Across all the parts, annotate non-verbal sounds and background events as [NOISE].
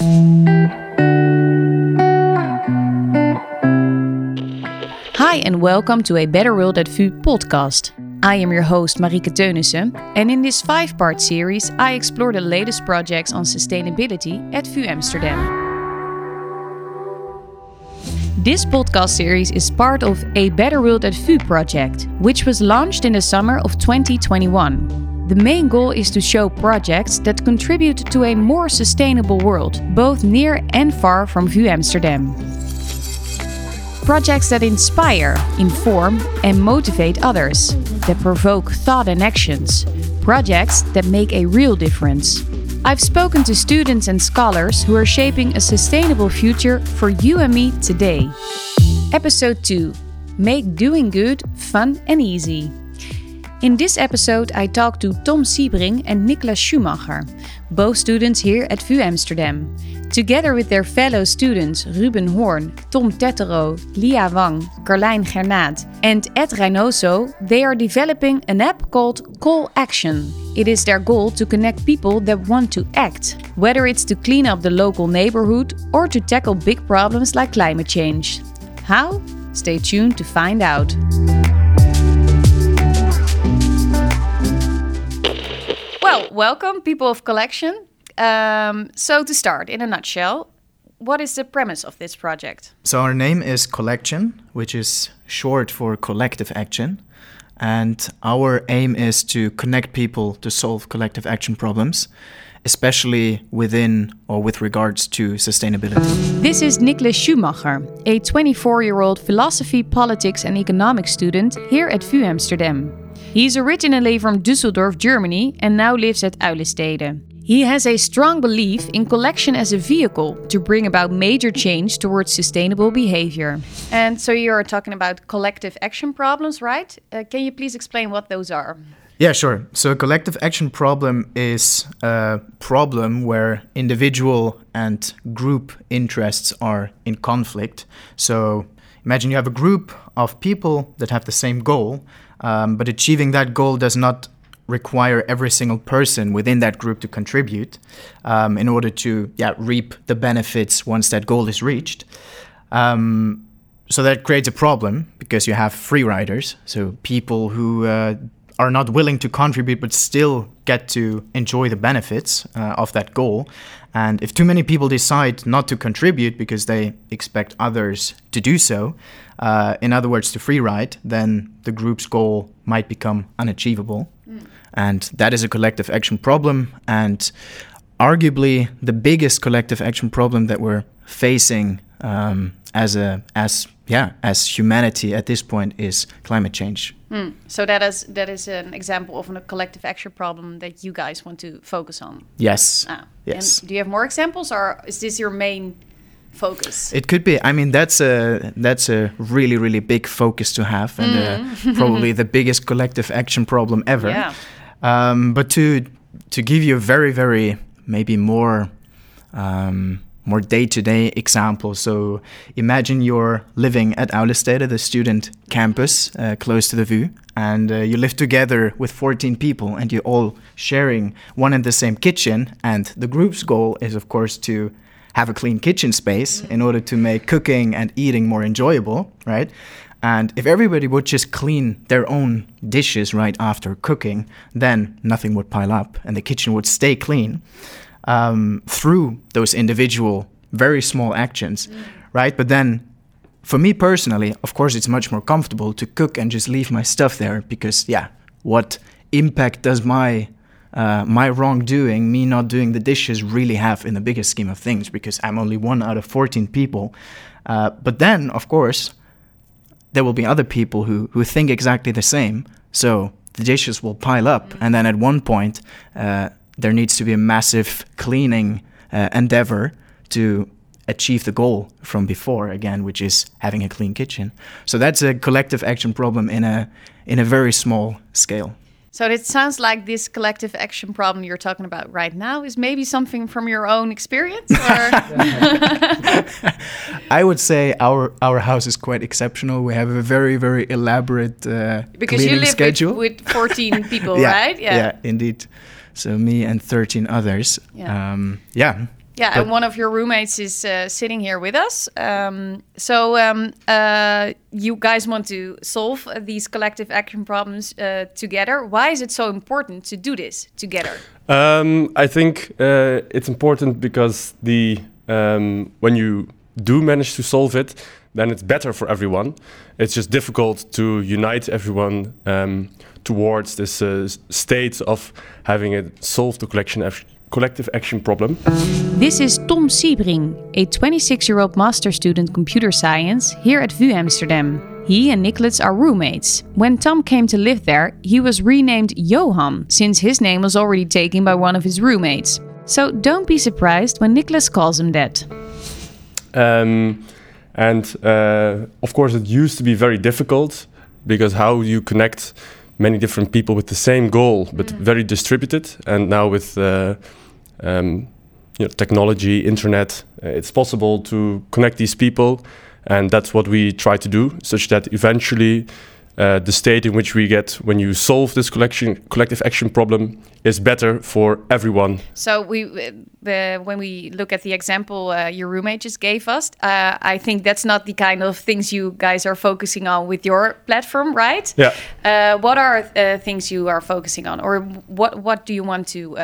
Hi, and welcome to a Better World at VU podcast. I am your host, Marieke Teunissen, and in this five part series, I explore the latest projects on sustainability at VU Amsterdam. This podcast series is part of a Better World at VU project, which was launched in the summer of 2021. The main goal is to show projects that contribute to a more sustainable world, both near and far from VU Amsterdam. Projects that inspire, inform, and motivate others, that provoke thought and actions. Projects that make a real difference. I've spoken to students and scholars who are shaping a sustainable future for you and me today. Episode 2 Make Doing Good Fun and Easy. In this episode, I talk to Tom Siebring and Niklas Schumacher, both students here at VU Amsterdam. Together with their fellow students Ruben Horn, Tom Tetteroo, Liya Wang, Karlijn Gernaat, and Ed Reinoso, they are developing an app called CollAction. It is their goal to connect people that want to act, whether it's to clean up the local neighborhood or to tackle big problems like climate change. How? Stay tuned to find out. Well, welcome, people of CollAction. Um, so, to start, in a nutshell, what is the premise of this project? So, our name is CollAction, which is short for collective action. And our aim is to connect people to solve collective action problems, especially within or with regards to sustainability. This is Niklas Schumacher, a 24 year old philosophy, politics, and economics student here at VU Amsterdam. He's originally from Düsseldorf, Germany, and now lives at Uilenstede. He has a strong belief in CollAction as a vehicle to bring about major change towards sustainable behavior. And so you're talking about collective action problems, right? Uh, can you please explain what those are? Yeah, sure. So, a collective action problem is a problem where individual and group interests are in conflict. So, imagine you have a group of people that have the same goal, um, but achieving that goal does not require every single person within that group to contribute um, in order to yeah, reap the benefits once that goal is reached. Um, so that creates a problem because you have free riders, so people who uh, are not willing to contribute but still get to enjoy the benefits uh, of that goal. And if too many people decide not to contribute because they expect others to do so, uh, in other words, to free ride, then the group's goal might become unachievable. Mm. And that is a collective action problem. And arguably, the biggest collective action problem that we're facing um, as a as yeah as humanity at this point is climate change. Mm. So that is that is an example of a collective action problem that you guys want to focus on. Yes. Ah. Yes. And do you have more examples, or is this your main focus? It could be. I mean, that's a that's a really really big focus to have, and mm. uh, [LAUGHS] probably the biggest collective action problem ever. Yeah. Um, but to to give you a very very maybe more um, more day-to-day example. So imagine you're living at Uilenstede, the student campus uh, close to the VU, and uh, you live together with 14 people, and you're all sharing one and the same kitchen. And the group's goal is, of course, to have a clean kitchen space in order to make cooking and eating more enjoyable, right? And if everybody would just clean their own dishes right after cooking, then nothing would pile up and the kitchen would stay clean um, through those individual, very small actions, mm. right? But then for me personally, of course, it's much more comfortable to cook and just leave my stuff there because, yeah, what impact does my uh, my wrongdoing, me not doing the dishes, really have in the bigger scheme of things because I'm only one out of 14 people. Uh, but then, of course, there will be other people who, who think exactly the same. So the dishes will pile up. And then at one point, uh, there needs to be a massive cleaning uh, endeavor to achieve the goal from before again which is having a clean kitchen so that's a collective action problem in a in a very small scale so it sounds like this collective action problem you're talking about right now is maybe something from your own experience. [LAUGHS] [LAUGHS] I would say our our house is quite exceptional. We have a very very elaborate uh, because you live schedule with, with 14 [LAUGHS] people, yeah, right? Yeah. yeah, indeed. So me and 13 others. Yeah. Um, yeah. Yeah, and one of your roommates is uh, sitting here with us. Um, so um, uh, you guys want to solve these collective action problems uh, together. Why is it so important to do this together? Um, I think uh, it's important because the um, when you do manage to solve it, then it's better for everyone. It's just difficult to unite everyone um, towards this uh, state of having it solve the collection collective action problem. This is Tom Siebring, a 26 year old master student computer science here at VU Amsterdam. He and Niklas are roommates. When Tom came to live there, he was renamed Johan, since his name was already taken by one of his roommates. So don't be surprised when Niklas calls him that. Um, and uh, of course, it used to be very difficult because how you connect many different people with the same goal, but mm. very distributed. And now with uh, um, you know, technology, internet, uh, it's possible to connect these people, and that's what we try to do, such that eventually uh, the state in which we get when you solve this collection collective action problem is better for everyone. So we, uh, when we look at the example uh, your roommate just gave us, uh, I think that's not the kind of things you guys are focusing on with your platform, right? Yeah. Uh, what are uh, things you are focusing on, or what what do you want to?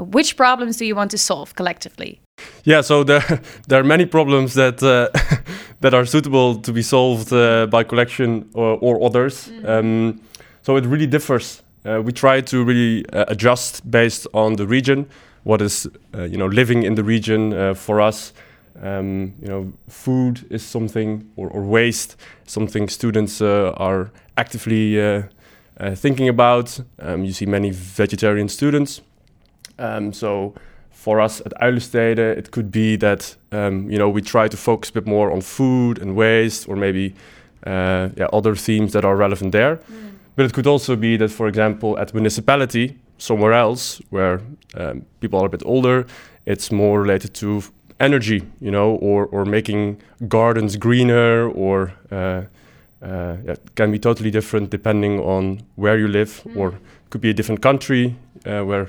which problems do you want to solve collectively? Yeah, so there [LAUGHS] there are many problems that uh, [LAUGHS] that are suitable to be solved uh, by CollAction or, or others. Mm. Um, so it really differs. Uh, we try to really uh, adjust based on the region. What is uh, you know living in the region uh, for us? Um, you know, food is something or, or waste, something students are actively thinking about. Um, you see many vegetarian students. Um, so for us at Uilenstede, it could be that um, you know we try to focus a bit more on food and waste, or maybe uh, yeah, other themes that are relevant there. Mm. But it could also be that, for example, at municipality, somewhere else where um, people are a bit older, it's more related to energy, you know, or or making gardens greener, or uh, uh, yeah, can be totally different depending on where you live, mm. or could be a different country uh, where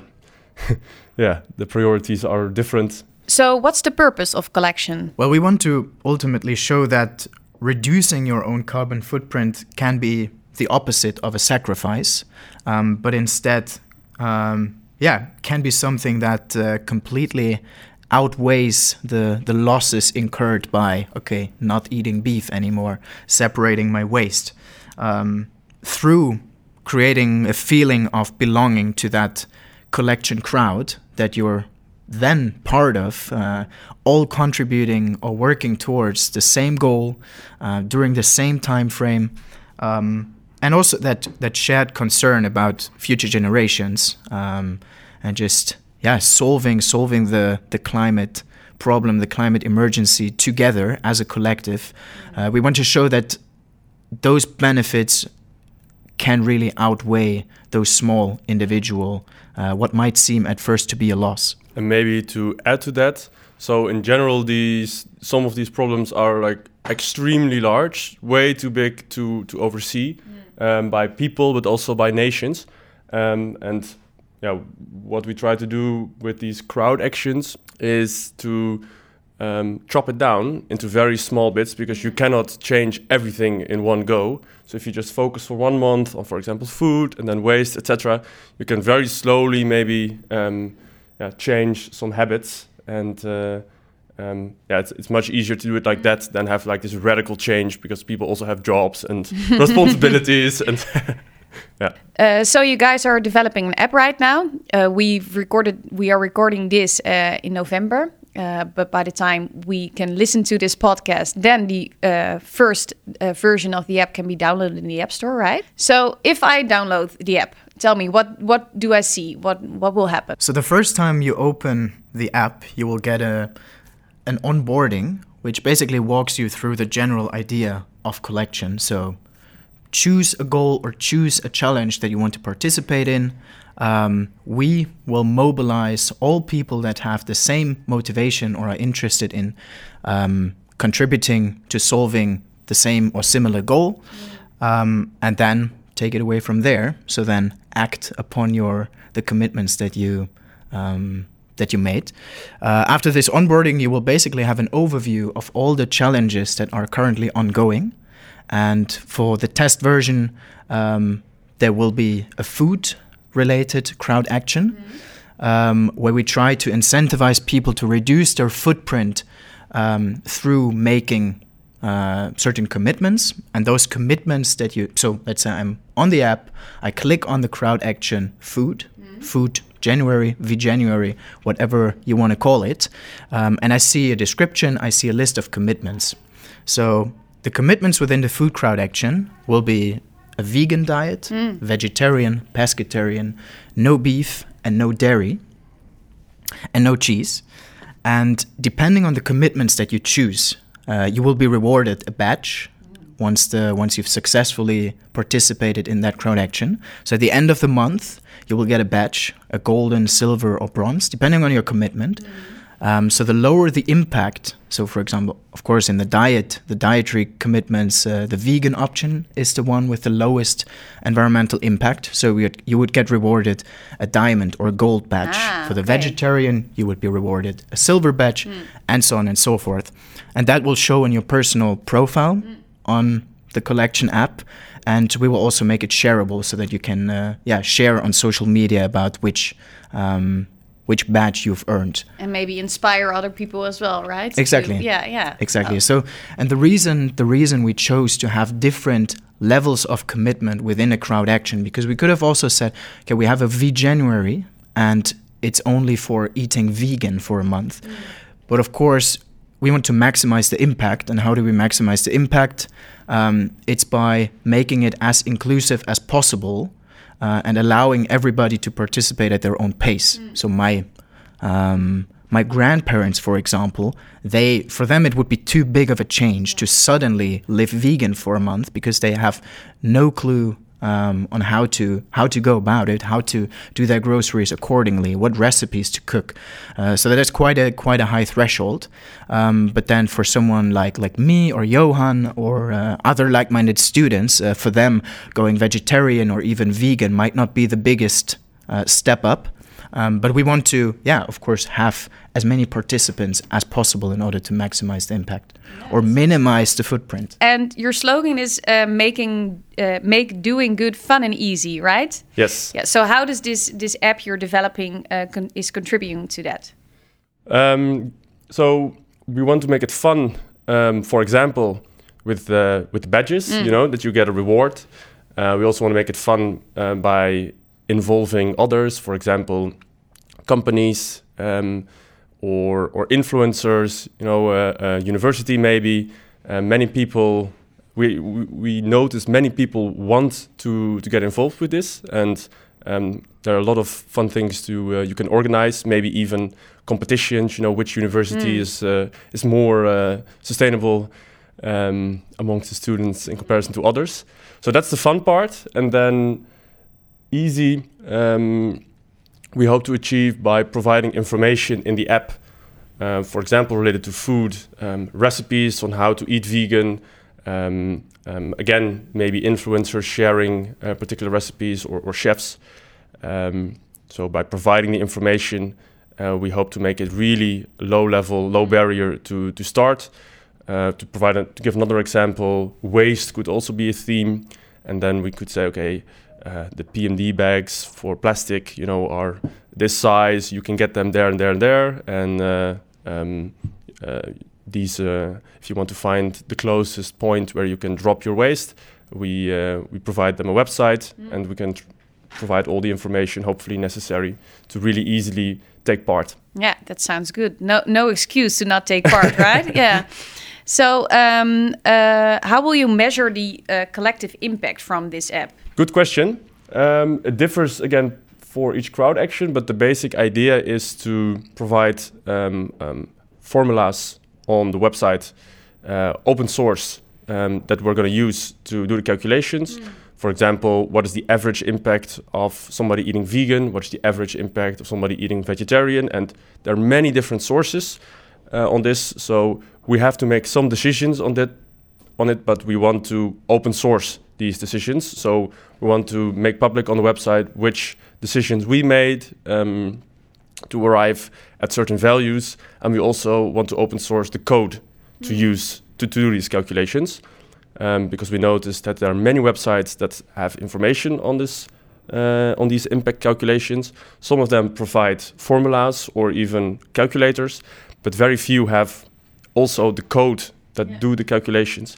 [LAUGHS] yeah, the priorities are different. So, what's the purpose of CollAction? Well, we want to ultimately show that reducing your own carbon footprint can be the opposite of a sacrifice, um, but instead, um, yeah, can be something that uh, completely outweighs the the losses incurred by okay not eating beef anymore, separating my waste um, through creating a feeling of belonging to that CollAction crowd that you're then part of, uh, all contributing or working towards the same goal uh, during the same time frame, um, and also that that shared concern about future generations um, and just yeah solving solving the the climate problem, the climate emergency together as a collective. Uh, we want to show that those benefits can really outweigh those small individual, uh, what might seem at first to be a loss. And maybe to add to that, so in general, these some of these problems are like extremely large, way too big to to oversee mm. um, by people, but also by nations. Um, and yeah, what we try to do with these crowd actions is to um, chop it down into very small bits because you cannot change everything in one go. So if you just focus for one month on, for example, food and then waste, etc., you can very slowly maybe um, yeah, change some habits and. Uh, um, yeah, it's, it's much easier to do it like that than have like this radical change because people also have jobs and [LAUGHS] responsibilities and [LAUGHS] yeah. Uh, so you guys are developing an app right now. Uh, we've recorded. We are recording this uh, in November. Uh, but by the time we can listen to this podcast, then the uh, first uh, version of the app can be downloaded in the App Store, right? So if I download the app, tell me what what do I see? What what will happen? So the first time you open the app, you will get a an onboarding, which basically walks you through the general idea of CollAction. So choose a goal or choose a challenge that you want to participate in um, we will mobilize all people that have the same motivation or are interested in um, contributing to solving the same or similar goal, um, and then take it away from there. So then act upon your the commitments that you um, that you made. Uh, after this onboarding, you will basically have an overview of all the challenges that are currently ongoing. And for the test version, um, there will be a food related crowd action mm-hmm. um, where we try to incentivize people to reduce their footprint um, through making uh, certain commitments. And those commitments that you, so let's say I'm on the app, I click on the crowd action food, mm-hmm. food January, V January, whatever you want to call it. Um, and I see a description, I see a list of commitments. So the commitments within the food crowd action will be a vegan diet, mm. vegetarian, pescatarian, no beef and no dairy, and no cheese. And depending on the commitments that you choose, uh, you will be rewarded a badge once the once you've successfully participated in that crowd action. So at the end of the month, you will get a badge, a golden, silver, or bronze, depending on your commitment. Mm-hmm. Um, so the lower the impact, so for example, of course, in the diet, the dietary commitments, uh, the vegan option is the one with the lowest environmental impact. So would, you would get rewarded a diamond or a gold badge. Ah, for the okay. vegetarian, you would be rewarded a silver badge, mm. and so on and so forth. And that will show in your personal profile mm. on the CollAction app and we will also make it shareable so that you can uh, yeah share on social media about which um, which badge you've earned. And maybe inspire other people as well right? Exactly. To, yeah yeah. Exactly. Oh. so and the reason the reason we chose to have different levels of commitment within a crowd action because we could have also said okay we have a v january and it's only for eating vegan for a month. Mm. but of course we want to maximize the impact. And how do we maximize the impact? Um, it's by making it as inclusive as possible uh, and allowing everybody to participate at their own pace. Mm. So my um, my grandparents, for example, they for them it would be too big of a change to suddenly live vegan for a month because they have no clue um, on how to how to go about it, how to do their groceries accordingly, what recipes to cook. Uh, so that is quite a quite a high threshold. Um, but then for someone like like me or Johan or uh, other like-minded students, uh, for them going vegetarian or even vegan might not be the biggest uh, step up. Um, but we want to, yeah, of course, have as many participants as possible in order to maximize the impact yes. or minimize the footprint. And your slogan is uh, making uh, make doing good fun and easy, right? Yes. Yeah. So how does this this app you're developing uh, con is contributing to that? Um, so we want to make it fun. Um, for example, with uh, with badges, mm. you know, that you get a reward. Uh, we also want to make it fun uh, by involving others, for example, companies um, or, or influencers, you know, uh, uh, university maybe. Uh, many people, we, we notice many people want to, to get involved with this, and um, there are a lot of fun things to uh, you can organize. Maybe even competitions. You know, which university mm. is uh, is more uh, sustainable um, amongst the students in comparison to others. So that's the fun part, and then easy um, we hope to achieve by providing information in the app, uh, for example, related to food, um, recipes on how to eat vegan. Um, um, again, maybe influencers sharing uh, particular recipes or, or chefs. Um, so by providing the information, uh, we hope to make it really low level, low barrier to, to start. Uh, to provide a, to give another example, waste could also be a theme, and then we could say, okay, uh, the PMD bags for plastic, you know, are this size. You can get them there and there and there. And uh, um, uh, these, uh, if you want to find the closest point where you can drop your waste, we uh, we provide them a website, mm. and we can provide all the information, hopefully necessary, to really easily take part. Yeah, that sounds good. No, no excuse to not take part, [LAUGHS] right? Yeah. So, um, uh, how will you measure the uh, collective impact from this app? Good question. Um, it differs again for each crowd action, but the basic idea is to provide um, um, formulas on the website, uh, open source, um, that we're going to use to do the calculations. Mm. For example, what is the average impact of somebody eating vegan? What's the average impact of somebody eating vegetarian? And there are many different sources uh, on this, so we have to make some decisions on that on it, but we want to open source these decisions. So we want to make public on the website which decisions we made, um, to arrive at certain values, and we also want to open source the code to use to, to do these calculations, um, because we noticed that there are many websites that have information on this uh, on these impact calculations. Some of them provide formulas or even calculators, but very few have also the code that Yeah. do the calculations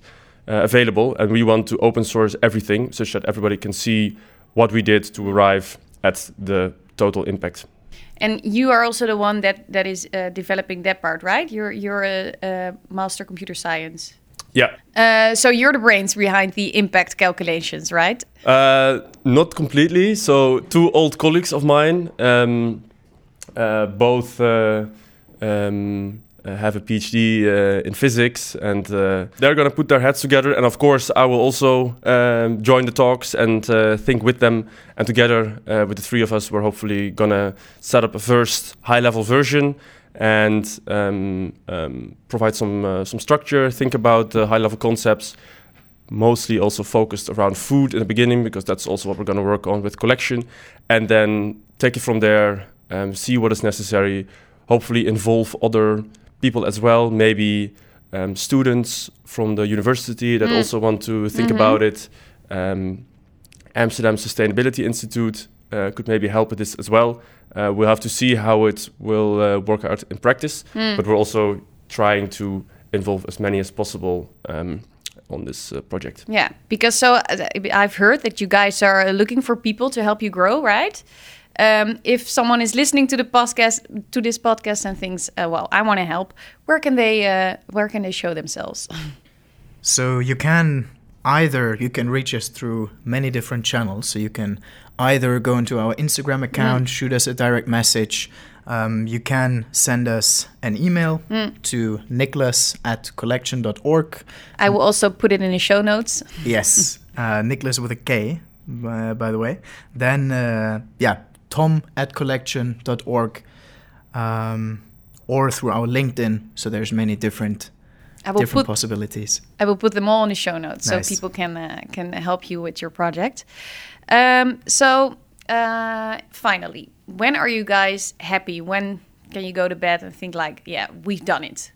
uh, available. And we want to open source everything such that everybody can see what we did to arrive at the total impact. And you are also the one that that is uh, developing that part, right? You're you're a, a master computer science. Yeah. Uh, so you're the brains behind the impact calculations, right? Uh, not completely. So two old colleagues of mine, um, uh, both uh, um, uh, have a PhD uh, in physics, and uh, they're gonna put their heads together. And of course, I will also um, join the talks and uh, think with them. And together, uh, with the three of us, we're hopefully gonna set up a first high-level version and um, um, provide some uh, some structure. Think about the high-level concepts mostly also focused around food in the beginning because that's also what we're to work on with CollAction and then take it from there um, see what is necessary hopefully involve other people as well maybe um, students from the university that Mm. also want to think Mhm. about it um, amsterdam sustainability institute uh, could maybe help with this as well uh, we'll have to see how it will uh, work out in practice Hmm. but we're also trying to involve as many as possible um, on this uh, project. Yeah, because so uh, I've heard that you guys are looking for people to help you grow, right? Um, if someone is listening to the podcast to this podcast and thinks, uh, "Well, I want to help," where can they uh, where can they show themselves? [LAUGHS] So you can either you can reach us through many different channels. So you can either go into our Instagram account, shoot us a direct message. Um, you can send us an email to niklas at collaction.org. I will also put it in the show notes. Yes, [LAUGHS] uh, Niklas with a K, uh, by the way. Then, uh, yeah, tom at collaction.org um, or through our LinkedIn. So there's many different I will different put possibilities. I will put them all in the show notes Nice. so people can uh, can help you with your project. Um, so uh, finally, when are you guys happy? When can you go to bed and think like, yeah, we've done it?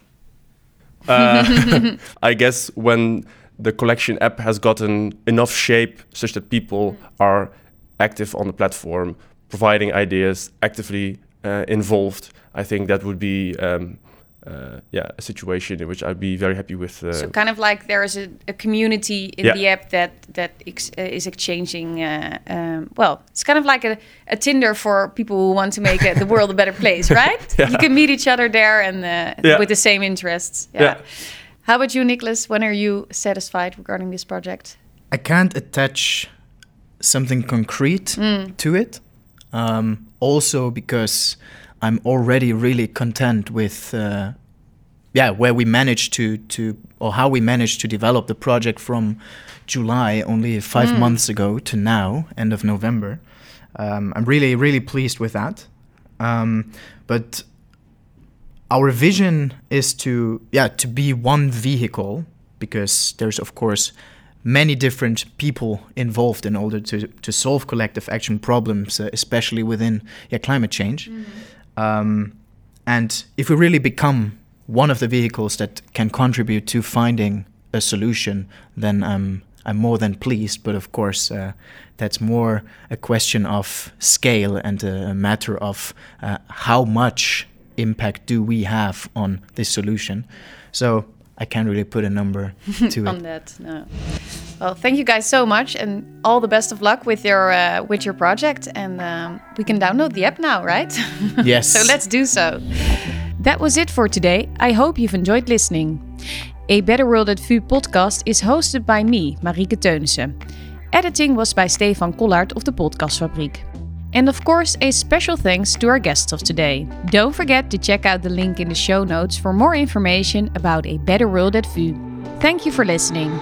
Uh, [LAUGHS] [LAUGHS] I guess when the CollAction app has gotten enough shape such that people are active on the platform, providing ideas, actively uh, involved, I think that would be um, uh, yeah a situation in which I'd be very happy with. Uh, So kind of like there is a, a community in Yeah. the app that that ex, uh, is exchanging. Uh, um, well, it's kind of like a, a Tinder for people who want to make uh, the world a better place, [LAUGHS] right? Yeah. You can meet each other there and uh, Yeah. with the same interests. Yeah. Yeah. How about you, Niklas? When are you satisfied regarding this project? I can't attach something concrete to it. Um, also, because I'm already really content with, uh, yeah, where we managed to to or how we managed to develop the project from July only five months ago to now, end of November. Um, I'm really really pleased with that. Um, but our vision is to yeah to be one vehicle because there's of course many different people involved in order to, to solve collective action problems uh, especially within yeah, climate change. Um, and if we really become one of the vehicles that can contribute to finding a solution then I'm, I'm more than pleased. But of course uh, that's more a question of scale and a, a matter of uh, how much impact do we have on this solution. So I can't really put a number [LAUGHS] to on it. that. No. Well, thank you guys so much, and all the best of luck with your uh, with your project. And um, we can download the app now, right? [LAUGHS] Yes. so let's do so. That was it for today. I hope you've enjoyed listening. A Better World at VU podcast is hosted by me, Marieke Teunissen. Editing was by Stefan Kollaert of the Podcast Podcastfabriek. And of course, a special thanks to our guests of today. Don't forget to check out the link in the show notes for more information about A Better World at VU. Thank you for listening.